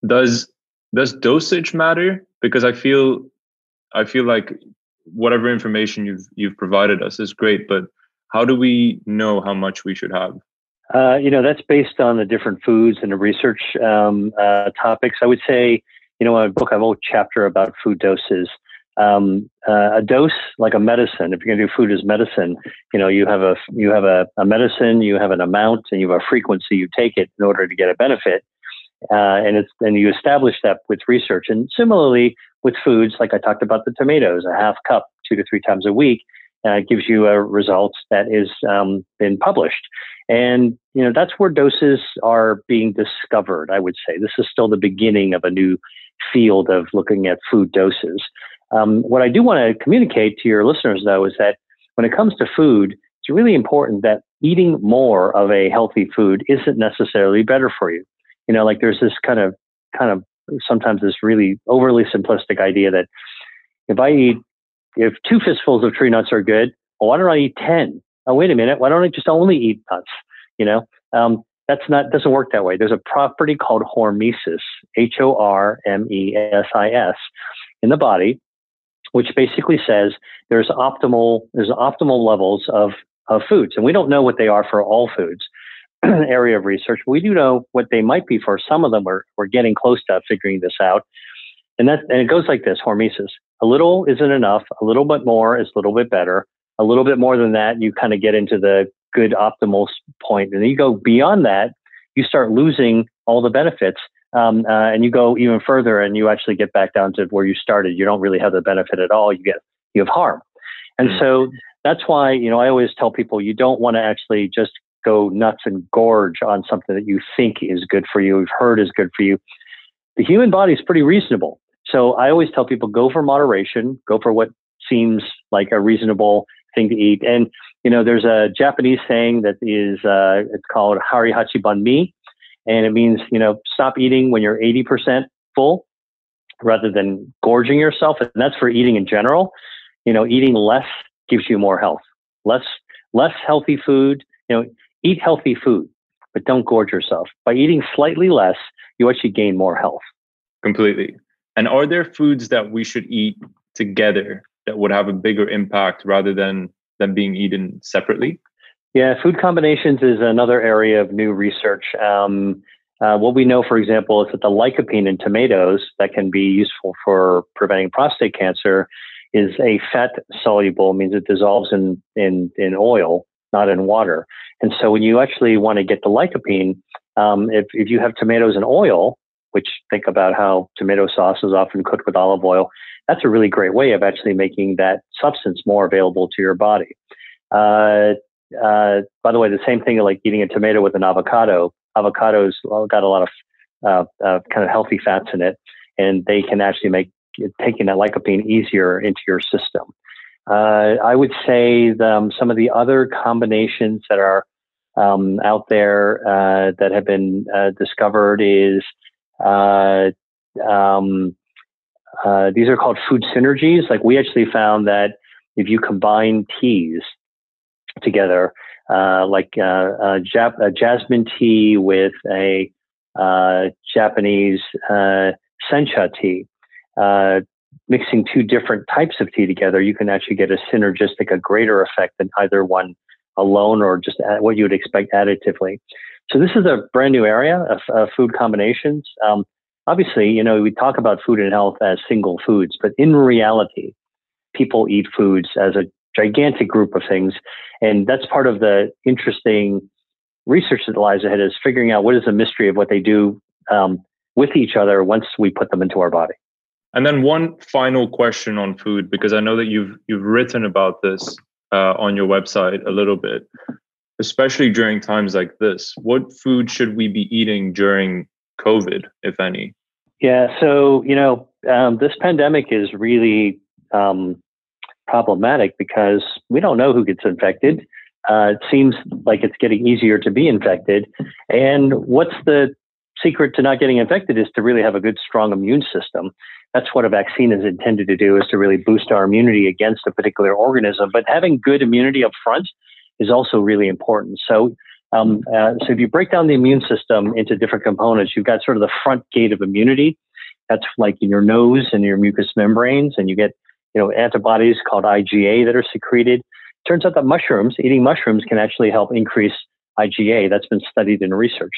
Does does dosage matter? Because I feel I feel like whatever information you've you've provided us is great, but how do we know how much we should have?
Uh, you know, that's based on the different foods and the research um, uh, topics. I would say you know, in a book, I have a whole chapter about food doses. Um, uh, a dose, like a medicine, if you're going to do food as medicine, you know, you have a you have a, a, medicine, you have an amount, and you have a frequency you take it in order to get a benefit. Uh, and it's and you establish that with research. And similarly with foods, like I talked about the tomatoes, a half cup two to three times a week uh, gives you a result that is um, been published. And you know that's where doses are being discovered. I would say this is still the beginning of a new field of looking at food doses. Um, what I do want to communicate to your listeners, though, is that when it comes to food, it's really important that eating more of a healthy food isn't necessarily better for you. You know, like there's this kind of kind of sometimes this really overly simplistic idea that if I eat if two fistfuls of tree nuts are good, well, why don't I eat ten? Oh, wait a minute, why don't I just only eat nuts? You know, um, that's not doesn't work that way. There's a property called hormesis, H O R M E S I S, in the body, which basically says there's optimal there's optimal levels of of foods, and we don't know what they are for all foods. area of research. We do know what they might be for some of them. We're we're getting close to figuring this out, and that and it goes like this: hormesis. A little isn't enough. A little bit more is a little bit better. A little bit more than that, you kind of get into the good optimal point. And then you go beyond that, you start losing all the benefits. Um, uh, and you go even further and you actually get back down to where you started. You don't really have the benefit at all. You get, you have harm. And mm. so that's why, you know, I always tell people you don't want to actually just go nuts and gorge on something that you think is good for you, you've heard is good for you. The human body is pretty reasonable. So I always tell people go for moderation, go for what seems like a reasonable thing to eat. And you know, there's a Japanese saying that is uh, it's called Hara Hachi and it means you know stop eating when you're 80% full, rather than gorging yourself. And that's for eating in general. You know, eating less gives you more health. Less less healthy food. You know, eat healthy food, but don't gorge yourself. By eating slightly less, you actually gain more health.
Completely. And are there foods that we should eat together that would have a bigger impact rather than than being eaten separately?
Yeah, food combinations is another area of new research. Um, uh, what we know, for example, is that the lycopene in tomatoes that can be useful for preventing prostate cancer is a fat soluble, means it dissolves in, in, in oil, not in water. And so when you actually want to get the lycopene, um, if, if you have tomatoes and oil, which think about how tomato sauce is often cooked with olive oil, that's a really great way of actually making that substance more available to your body. Uh, uh, by the way, the same thing like eating a tomato with an avocado. Avocados got a lot of uh, uh, kind of healthy fats in it, and they can actually make taking that lycopene easier into your system. Uh, I would say the, um, some of the other combinations that are um, out there uh, that have been discovered is um, uh, these are called food synergies. Like we actually found that if you combine teas together, uh, like uh, a, Jap- a, jasmine tea with a uh, Japanese uh, sencha tea, uh, mixing two different types of tea together, you can actually get a synergistic, a greater effect than either one alone or just what you would expect additively. So this is a brand new area of, of food combinations. Um, obviously, you know, we talk about food and health as single foods, but in reality, people eat foods as a gigantic group of things. And that's part of the interesting research that lies ahead is figuring out what is the mystery of what they do um, with each other once we put them into our body.
And then one final question on food, because I know that you've you've written about this uh, on your website a little bit, especially during times like this. What food should we be eating during COVID, if any?
Yeah, so you know, um, this pandemic is really um, problematic because we don't know who gets infected. Uh, it seems like it's getting easier to be infected, and what's the secret to not getting infected is to really have a good, strong immune system. That's what a vaccine is intended to do: is to really boost our immunity against a particular organism. But having good immunity up front is also really important. So um, uh, so if you break down the immune system into different components, you've got sort of the front gate of immunity. That's like in your nose and your mucous membranes, and you get you know antibodies called IgA that are secreted. Turns out that mushrooms, eating mushrooms, can actually help increase IgA. That's been studied in research.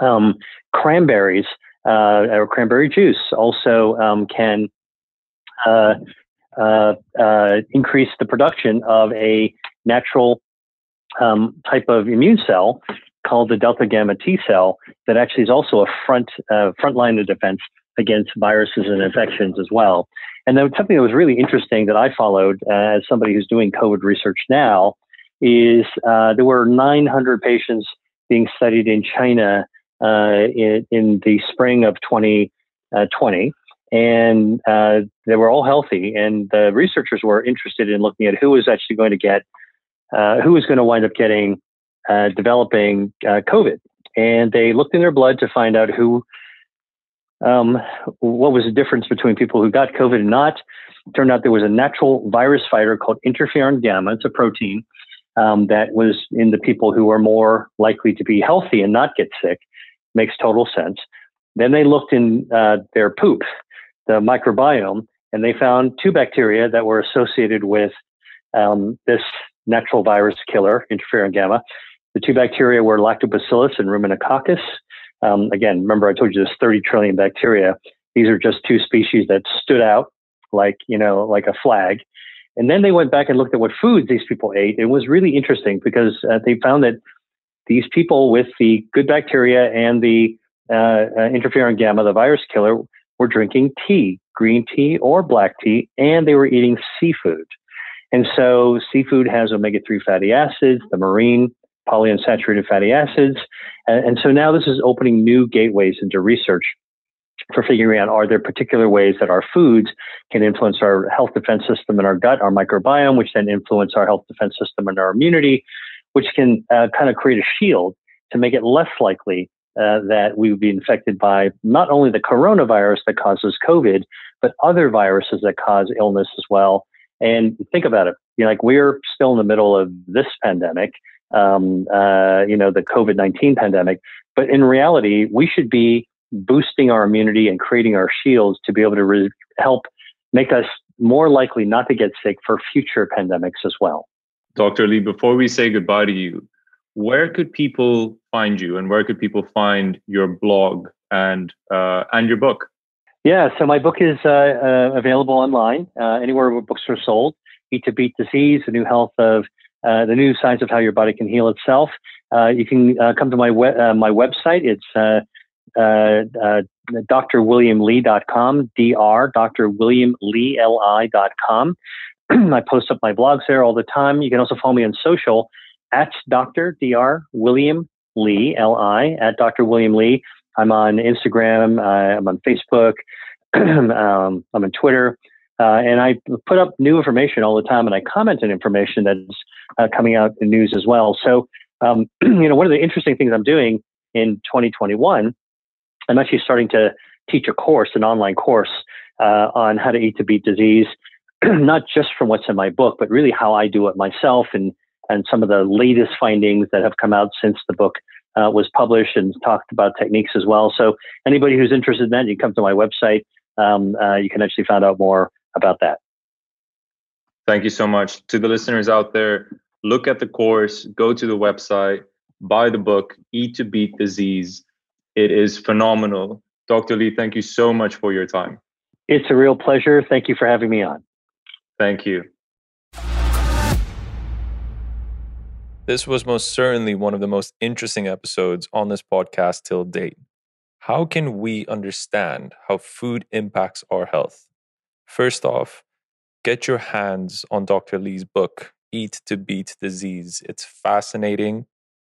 Um, cranberries uh, or cranberry juice also um, can uh, uh, uh, increase the production of a natural um, type of immune cell called the delta gamma T cell that actually is also a front uh, front line of defense against viruses and infections as well. And then something that was really interesting that I followed uh, as somebody who's doing COVID research now is uh, there were 900 patients being studied in China uh, in, in, the spring of 2020, uh, and uh, they were all healthy. And the researchers were interested in looking at who was actually going to get, uh, who was going to wind up getting, developing COVID. And they looked in their blood to find out who um, what was the difference between people who got COVID and not. It turned out there was a natural virus fighter called interferon gamma. It's a protein um, that was in the people who are more likely to be healthy and not get sick. Makes total sense. Then they looked in uh, their poop, the microbiome, and they found two bacteria that were associated with um, this natural virus killer, interferon gamma. The two bacteria were lactobacillus and ruminococcus. Um, again, remember I told you there's 30 trillion bacteria. These are just two species that stood out like, you know, like a flag. And then they went back and looked at what foods these people ate. It was really interesting because uh, they found that these people with the good bacteria and the uh, uh, interferon gamma, the virus killer, were drinking tea, green tea or black tea, and they were eating seafood. And so seafood has omega 3 fatty acids, the marine polyunsaturated fatty acids. And, and so now this is opening new gateways into research for figuring out are there particular ways that our foods can influence our health defense system and our gut, our microbiome, which then influence our health defense system and our immunity, which can uh, kind of create a shield to make it less likely uh, that we would be infected by not only the coronavirus that causes COVID, but other viruses that cause illness as well. And think about it, you know, like we're still in the middle of this pandemic, um, uh, you know, the COVID 19 pandemic. But in reality, we should be boosting our immunity and creating our shields to be able to re- help make us more likely not to get sick for future pandemics as well.
Dr. Li, before we say goodbye to you, where could people find you and where could people find your blog and uh, and your book?
Yeah, so my book is uh, uh, available online uh, anywhere where books are sold. Eat to Beat Disease: The New Health of uh, the New Science of How Your Body Can Heal Itself. Uh, you can come to my we- my website. It's uh, uh, drwilliamli.com, dr, drwilliamli.com. I post up my blogs there all the time. You can also follow me on social at Dr. Dr. William Li, L-I, at Dr. William Li. I'm on Instagram. Uh, I'm on Facebook. um, I'm on Twitter. Uh, and I put up new information all the time and I comment on information that's uh, coming out in the news as well. So, um, you know, one of the interesting things I'm doing in 2021 I'm actually starting to teach a course, an online course uh, on how to eat to beat disease, not just from what's in my book, but really how I do it myself and and some of the latest findings that have come out since the book uh, was published and talked about techniques as well. So anybody who's interested in that, you come to my website. Um, uh, you can actually find out more about that.
Thank you so much to the listeners out there. Look at the course, go to the website, buy the book, Eat to Beat Disease. It is phenomenal. Dr. Li, thank you so much for your time.
It's a real pleasure. Thank you for having me on.
Thank you.
This was most certainly one of the most interesting episodes on this podcast till date. How can we understand how food impacts our health? First off, get your hands on Dr. Li's book, Eat to Beat Disease. It's fascinating.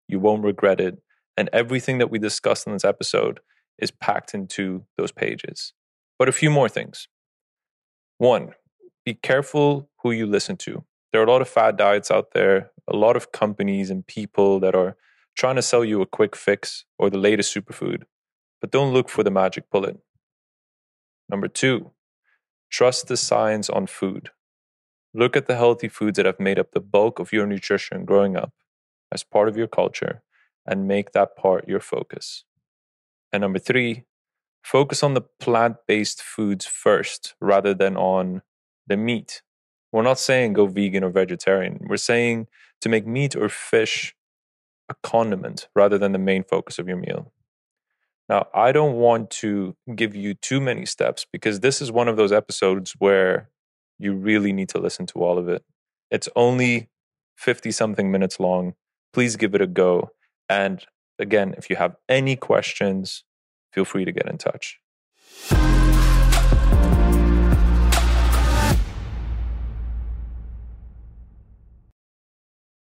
You won't regret it. And everything that we discussed in this episode is packed into those pages. But a few more things. One, be careful who you listen to. There are a lot of fad diets out there, a lot of companies and people that are trying to sell you a quick fix or the latest superfood, but don't look for the magic bullet. Number two, trust the science on food. Look at the healthy foods that have made up the bulk of your nutrition growing up as part of your culture and make that part your focus. And number three, focus on the plant based foods first rather than on the meat. We're not saying go vegan or vegetarian. We're saying to make meat or fish a condiment rather than the main focus of your meal. Now, I don't want to give you too many steps because this is one of those episodes where you really need to listen to all of it. It's only 50 something minutes long. Please give it a go. And again, if you have any questions, feel free to get in touch.